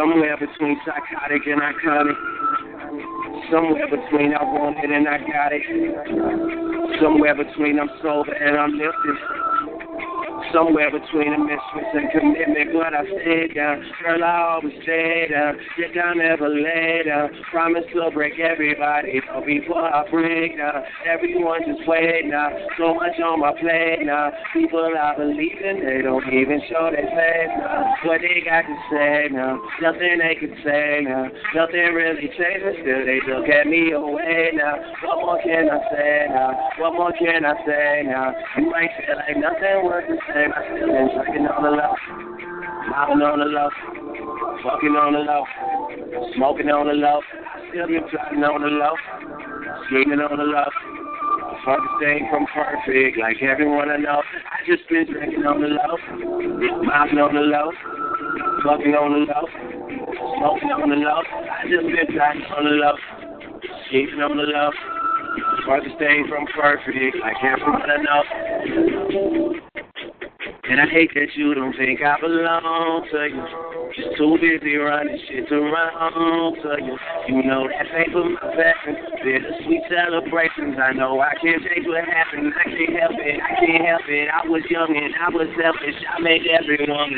Somewhere between psychotic and iconic. Somewhere between I want it and I got it. Somewhere between I'm sober and I'm lifted. Somewhere between a mistress and commitment, but I stayed down. Girl, I always stay down. Yet I never lay down. Promise to break everybody, but before I break down, everyone just wait now. So much on my plate now. People I believe in, they don't even show their face now. What they got to say now, nothing they can say now. Nothing really changes, still they look at me away now. What more can I say now? What more can I say now? You might feel like nothing worth the still been drinking on the low, mopping on the low, fucking on the low, smoking on the low. Still been plotting on the low, scheming on the low. Furthest thing from perfect, like everyone I know. I just been drinking on the low, mopping on the low, fucking on the low, smoking on the low. I just been plotting on the low, scheming on the low. Furthest thing from perfect, like everyone I know. I hate that you don't think I belong to you. Just too busy running shit around to you. You know that ain't for my passion. Bittersweet celebrations. I know I can't change what happened. I can't help it. I can't help it. I was young and I was selfish. I made everyone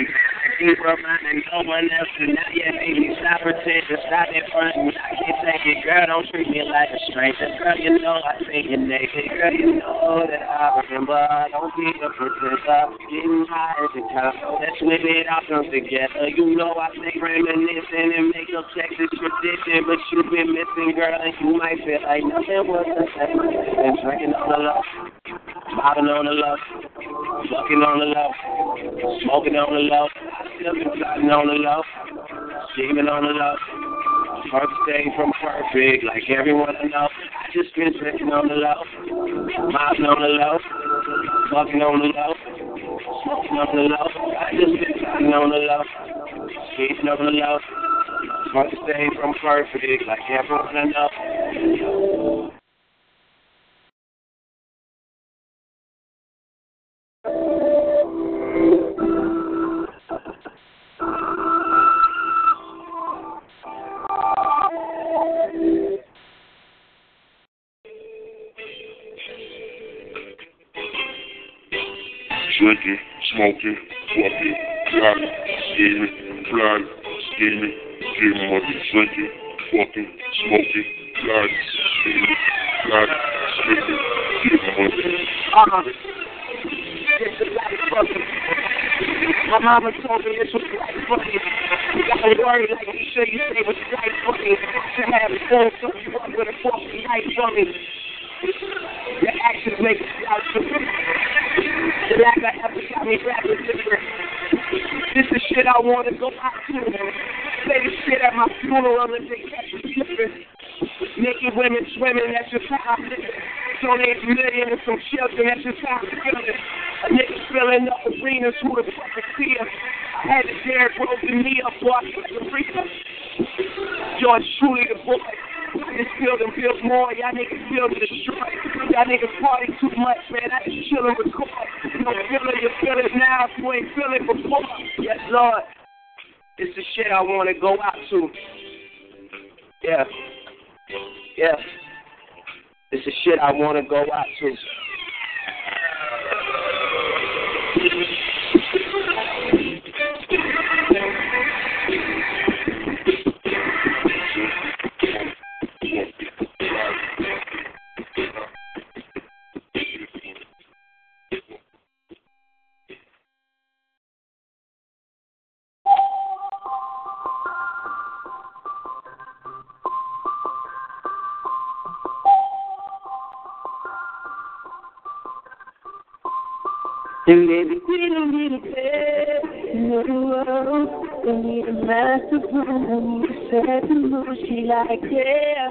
I keep reminding no one else to not yet make me stop pretending. Stop in front of me. I take it. Girl, don't treat me like a stranger. Girl, you know I think you're naked. Girl, you know that I remember. Don't be a pretender. Getting high as a cop. Let's whip it off them together. You know I stay reminiscing and make up sex is tradition, but you've been missing, girl, and you might feel like nothing was the same. Been drinking on the low, mopping on the low, fucking on the low, smoking on the low. Plotting on low, scheming on low. First day from perfect, like everyone know. I just been drinking on the low, mopping on the low, fucking on the low. Smoking on the low. I just been talking on the low. Skating on the low. Smart to from perfect, like everyone I drinking, smoking, fucking, plotting, scheming, plotting, scheming, getting money, drinking, fucking, smoking, plotting, scheming, plotting, drinking, getting money. Uh-huh. Fucking. My mama told me this was like fucking. You gotta worry like you sure you say was like fucking. To have a son, so you up with a fucking light for me. Your actions make stupid. The lack of effort got me back with. This is shit I want to go out to. Say this shit at my funeral and they catch me slipping. Naked women swimming, that's just how I'm living. Donate a million and some shelter, that's just how I'm feeling. A nigga filling up arenas, who the fuck is here? I had to dare broke the knee up, boy, I the freezer. yours truly the boy. I just feel them feel more. Y'all niggas feel the destroy. Y'all niggas party too much, man. I just chill and record. You don't feel it, you feel it now. If you ain't feel it before. Yes, Lord. It's the shit I want to go out to. Yeah. Yeah. It's the shit I want to go out to. World. Don't need a master plan. Don't need a second move. She like, yeah,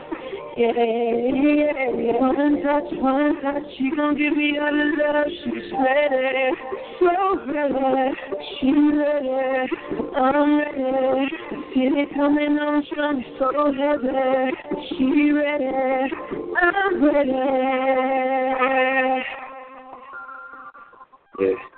yeah, yeah, yeah. One touch, one touch. She gon' give me all the love. She's ready, so ready. She ready, I'm ready. Feel it coming on strong, so heavy. She ready, I'm ready. Yeah.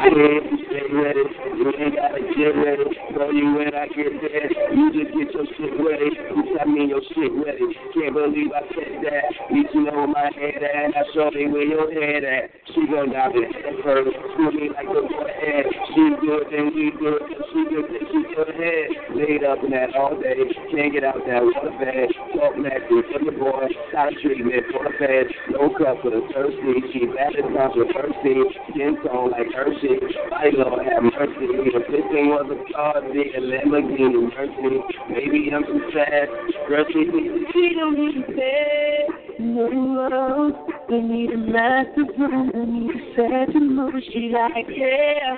Yeah, stay ready. You ain't gotta get ready. Throw you when I get there. You just get your shit ready. Bitch, I mean your shit ready. Can't believe I said that. Need to know my head at. I show me where your head at. She gon' dive in head first. Screw me like the head. She good, then we good. She good, then she good head. Laid up in that all day. Can't get out that water bed. For your boy. Stop treatment the fed. No the thirsty. She bad as controversy. Skin tone like Hershey. My Lord have mercy. This thing was a car, a Lamborghini mercy. Maybe I'm too fast. Girl, she don't need a bed, no. We need a master plan. We need a second move. She like, yeah,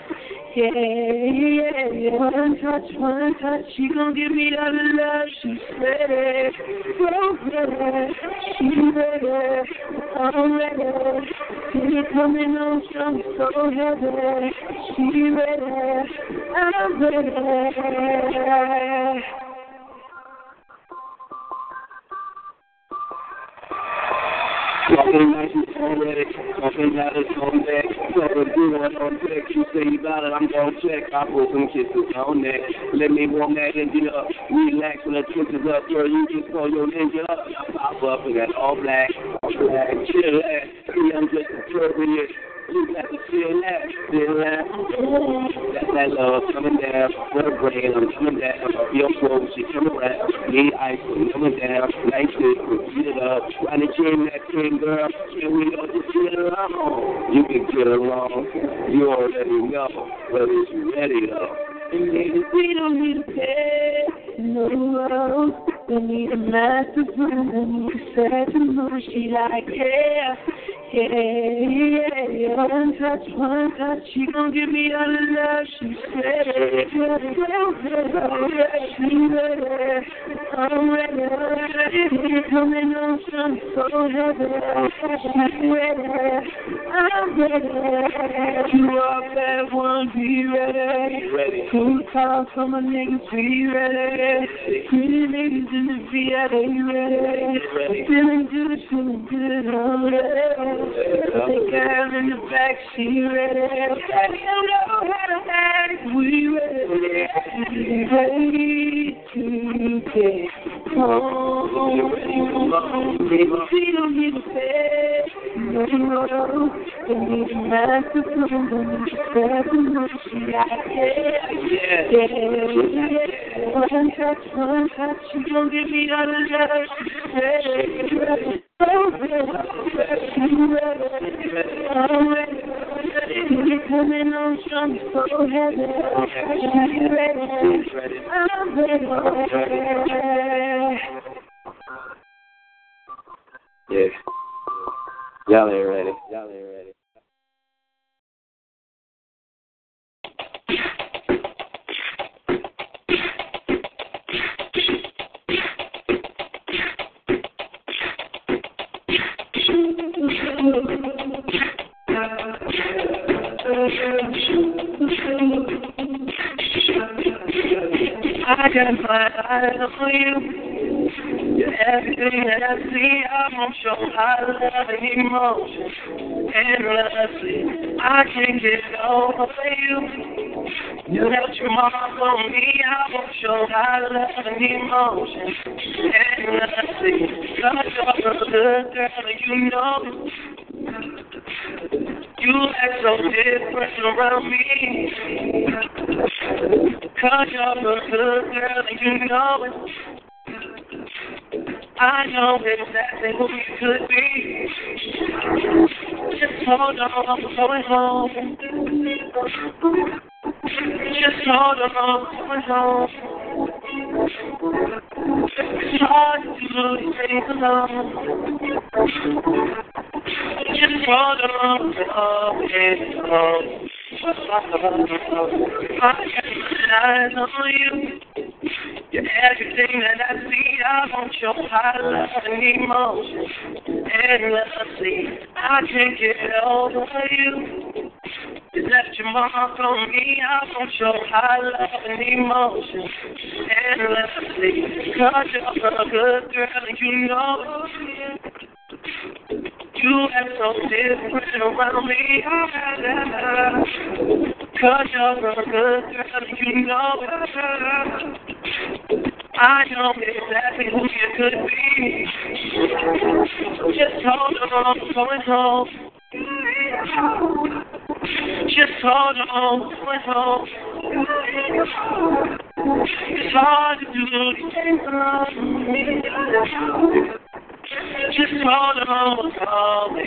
yeah, yeah, yeah. One touch, one touch. She gon' give me the love. She's ready, so ready. She ready, I'm ready. It coming on strong, so heavy. She ready, I'm ready. Talking like you already, talking like it's on deck. Good one on deck. You say you got it, I'm gon' check. I put some kisses on neck. Let me warm that engine up. Relax when the trick up, girl. You just call your ninja up. Pop up in that all black, all black. Chill eh? that. I'm just appropriate. To feel that, feel that. That's that love coming down. With a brain, I'm coming down. Your throat, she coming around. Need ice, I'm coming down. Like this, repeat it up. Trying to change that thing, girl. Can we all just get along? You can get along. You already know. Is you ready, though? And maybe we don't need a bed, no. love. We need a master plan. We need a second move. She like, yeah, yeah, yeah, yeah. One touch, one touch. She gon' give me all the love. Ready, ready, ready. She ready, I'm ready. She's coming on strong, so heavy. She's ready, I'm ready. You are bad one, be ready. Ready. Two calls from my niggas, be ready. Pretty ladies in the they ready. Feeling good, feeling good, I'm ready. The girl in the back, she ready. I don't know how to act, we ready. Ready to get home. We don't Yeah. Y'all ain't ready. Y'all ain't ready. I can find out for you. Everything that I see. I'm on show high love and. Endlessly, I can't get over you. You left your mark on me. I'm on show high love and. Endlessly, cause you're a good girl and you know you act so different around me. Cause you're a good girl and you know it. I know exactly who you could be. Just hold on, I'm going home. Just hold on, I'm going home. It's hard to do things alone. Just hold on, oh, it's home. I my eyes on you. You're everything that I see. I want your high love and emotion. Endlessly, I can't get over you. You left your mark on me. I want your high love and emotion. Endlessly, cause you're a good girl and you know you act so different around me. Cause you're a good girl and you know it. I know exactly who you could be. Just hold on, I'm going home. Just hold on, I'm going home. It's hard to do these things. Just hold on, call me.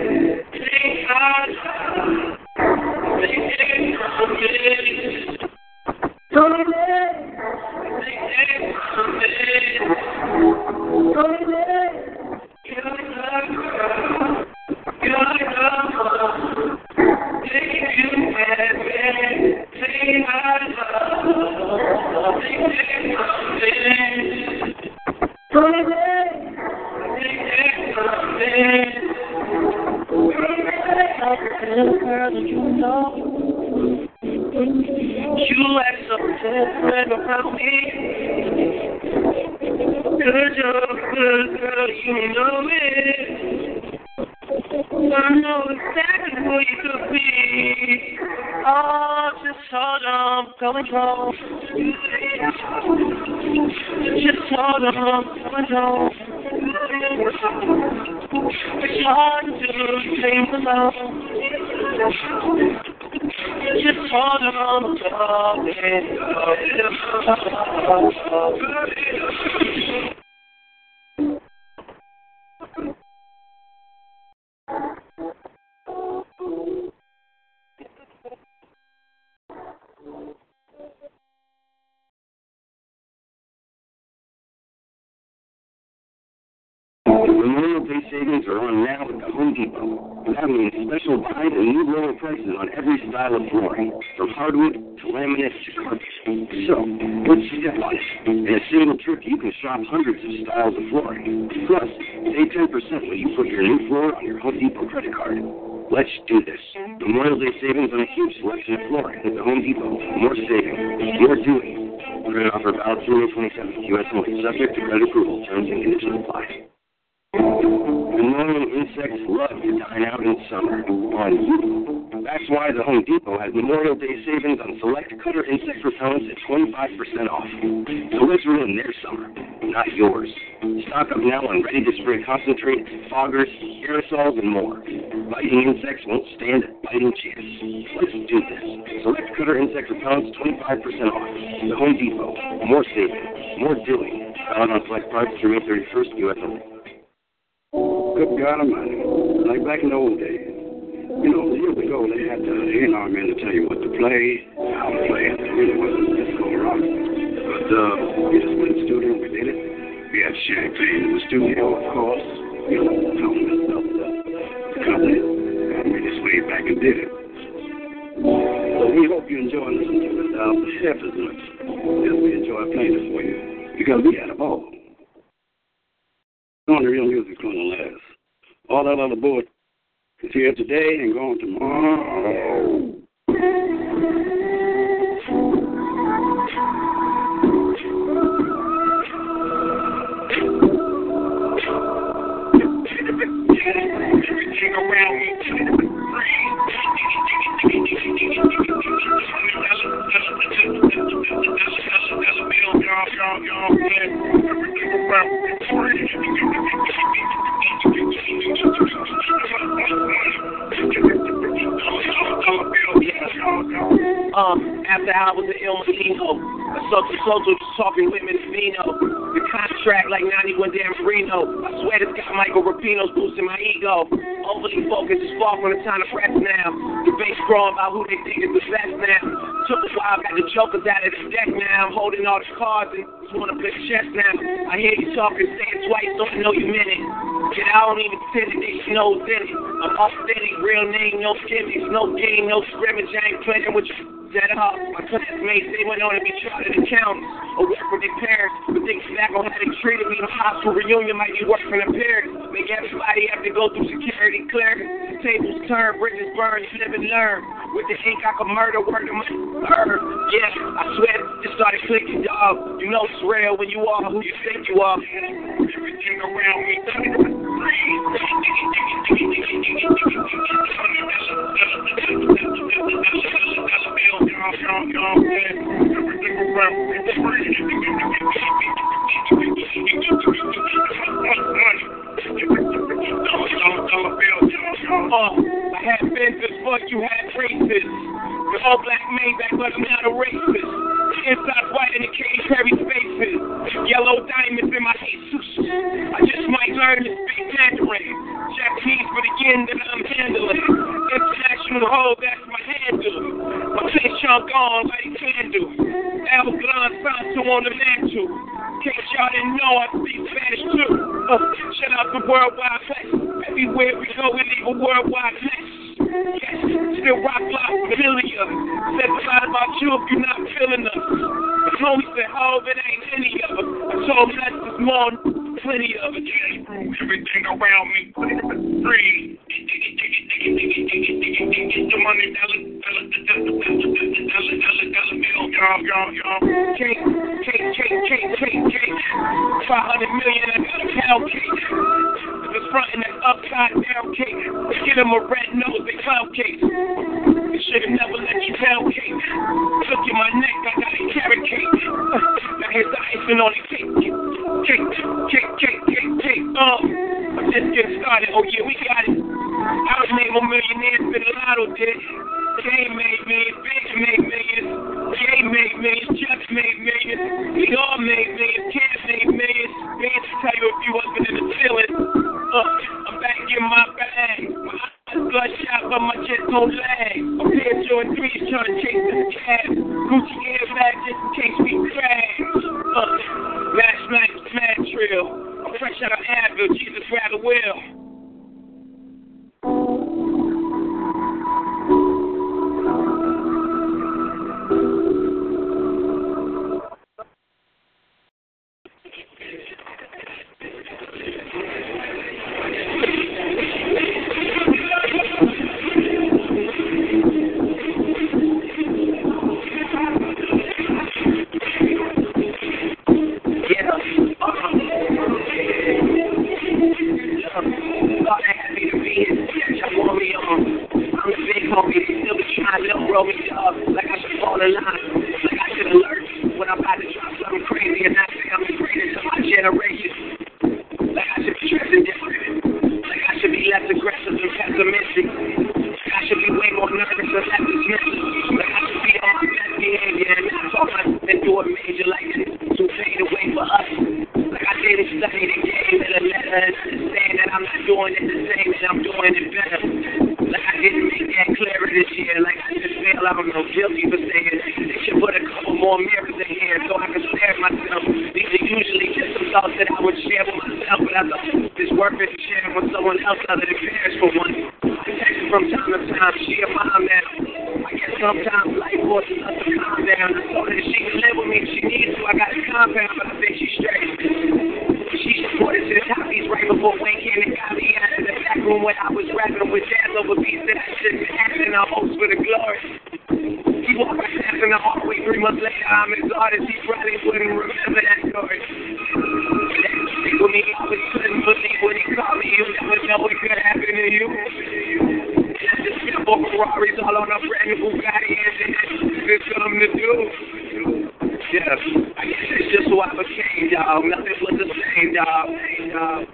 You act so different around me. Girl, you know it. I know exactly who you could be. Oh, just hold on, I'm home. Just hold on, home. It's hard to. Just hold on, darling. Memorial Day savings are on now at the Home Depot. That means special buys and new lower prices of flooring, from hardwood to laminate to carpet. So, what's on it? In a single trip, you can shop hundreds of styles of flooring. Plus, save 10% when you put your new floor on your Home Depot credit card. Let's do this. Memorial Day savings on a huge selection of flooring at the Home Depot. More saving, more doing. Credit offer valid through May 27th. U.S. only. Subject to credit approval. Terms and conditions apply. Annoying insects love to dine out in summer on you. That's why the Home Depot has Memorial Day savings on select cutter insect repellents at 25% off. So let's ruin their summer, not yours. Stock up now on ready to spray concentrate, foggers, aerosols, and more. Biting insects won't stand a biting chance. Let's do this. Select cutter insect repellents 25% off. The Home Depot. More saving, more doing. Valid on select products through May 31st, U.S. only. Good God Almighty. Like back in the old days. You know, years ago they had the A&R men to tell you what to play, how to play it. It really wasn't disco rock. But uh, we just went to the studio and we did it. We had champagne in the studio, of course. You know, talking to stuff, the, company. And we just laid back and did it. So we hope you enjoy listening to this album half as much as we enjoy playing it for you. Because we had a ball. long the real music's going to last. All that other bull is here today and gone tomorrow. Everything around me. Um, after I was an Il Marino, a social social talking women vino. The contract like 91 Dan Marino. I swear this guy Michael Rapino's boosting my ego. Overly focused is far from the time to press now. Debates growing about who they think is the best now. Took a while, got the jokers out of the deck now. I'm holding all the cards and just wanna play chess now. I hear you talking, say it twice, don't know you meant it. Yet I don't even send it, they knows in it. I'm authentic, real name, no gimmicks, no game, no scrimmage. I ain't playing with you. Dead up. My classmates, they went on to be chartered accountants or work for their parents, but thinking back on how they treated me, the high school reunion might be worse than a parent. Make everybody have to go through security clearance. Tables turn, bridges burn, you and learn. With the ink, I can murder, word of my herb. Yeah, I swear, it started clicking, dog. You know it's real when you are who you think you are. Everything around me. Everything Uh, I had Benzes, fuck you had races. The all black Maybach, but I'm not a racist. Inside white in the Katy Perry spaces. Yellow diamonds in my Jesus. I just might learn to speak Mandarin. Japanese for the yen that I'm handling. International hoe, that's my handle. My face chunk on like a candle. Al Gran Santo on the mantle. Case y'all didn't know, I speak Spanish too. Uh, shout out to Worldwide Flex. Everywhere we go, we leave a worldwide mess. Still rock lock familiar. Says a lot about you if you're not feeling us. Homie said, oh, it ain't any of it. I told him that's just more, plenty of it. Everything around me, free. The money, dollar, dollar, dollar, dollar, dollar, dollar, dollar bill, y'all, y'all, y'all. Cake, cake, cake, cake, cake, cake. 500 million, I got a pound cake. The front and that upside down cake. Get him a red nose, they clown cake. You should have never let you pound cake. Look at my neck, I got a carrot cake. Now here's the icing on the cake. Cake, cake, cake, cake, cake. Uh, I'm just getting started. Oh yeah, we got it. I was made more millionaires than Lotto did. Game made millions, Big made millions, Jay made millions, Jeff made millions, we all made millions, Cam made millions. To tell you a few husband in the ceiling. Uh, I'm back in my bag. My eyes bloodshot, but my chest don't lag. A pair of Jordan 3s trying to chase this cab. Gucci airbag just in case we crash. Uh, last night, mad trill. I'm fresh out of Advil, Jesus rather will. Nervous and less dismissive. Like I should be on my best behavior and not talk myself into a major like to fade away for us. Like I didn't study the game and a letter and that I'm not doing it the same and I'm doing it better. Like I didn't make that clearer this year. Like I just feel I'm no guilty for before Wayne and got me out of the back room when I was rapping with Jaz over beats that I shouldn't have and I host for the glory. He walked my path in the hallway three months later. I'm his artist. He probably wouldn't remember that story. People me always couldn't believe when he called me. You never know what could happen to you. I just feel for Ferraris all on a brand new Bugatti engine. There's something to do. Yeah, I guess it's just who I became, dog. Nothing was the same, dog.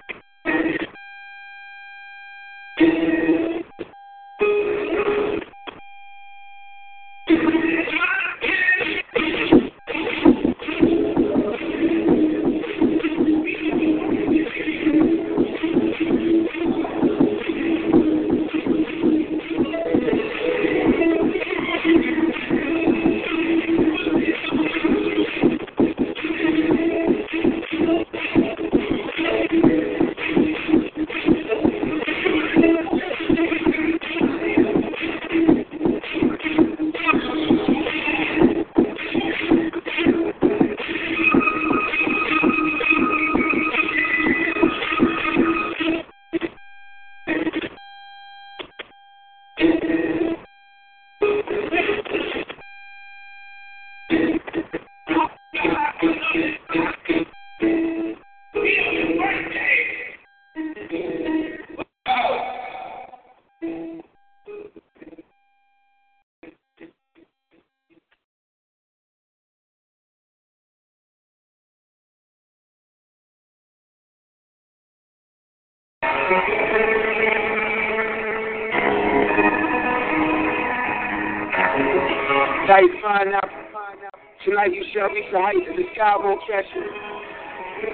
Tonight you shall reach the heights of the sky won't catch you.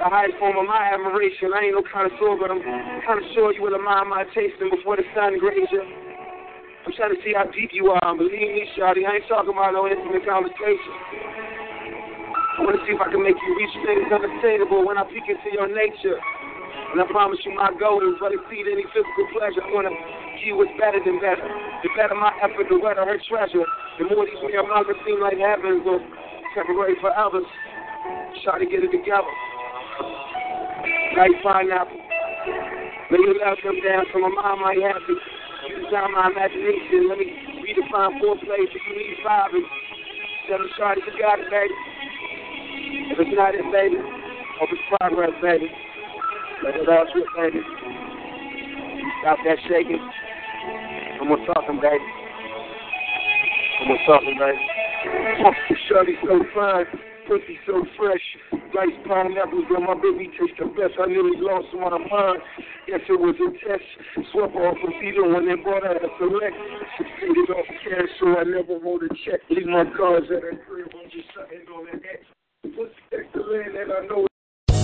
The highest form of my admiration. I ain't no connoisseur, but I'm trying to show you with a mind my tasting before the sun graze you. I'm trying to see how deep you are. Believe me, Shawty, I ain't talking about no intimate conversation. I want to see if I can make you reach things unattainable when I peek into your nature. And I promise you my goal is but exceed any physical pleasure. I want to give what's better than better. The better my effort, the wetter her treasure. The more these mere markers seem like heavens or temporary for others. Try to get it together. Right pineapple. Let your love come down so my mind might have it. Use down my imagination. Let me redefine four plays if you need five. And tell me, Shawty, you got it, baby. If it's not it, baby, hope it's progress, baby. Let it all drip, baby. Stop that shaking. I'm gonna talking, baby. I'm gonna talking, baby. Shawty so fine, pussy so fresh. Rice pineapples, but my baby tastes the best. I nearly lost of mine. Guess it was a test. Swept off a Vito when they bought out a select. Succeeded off cash, so I never wrote a check. Leave my cars at a crib. I'm just sitting on that X. Takes the land that I know.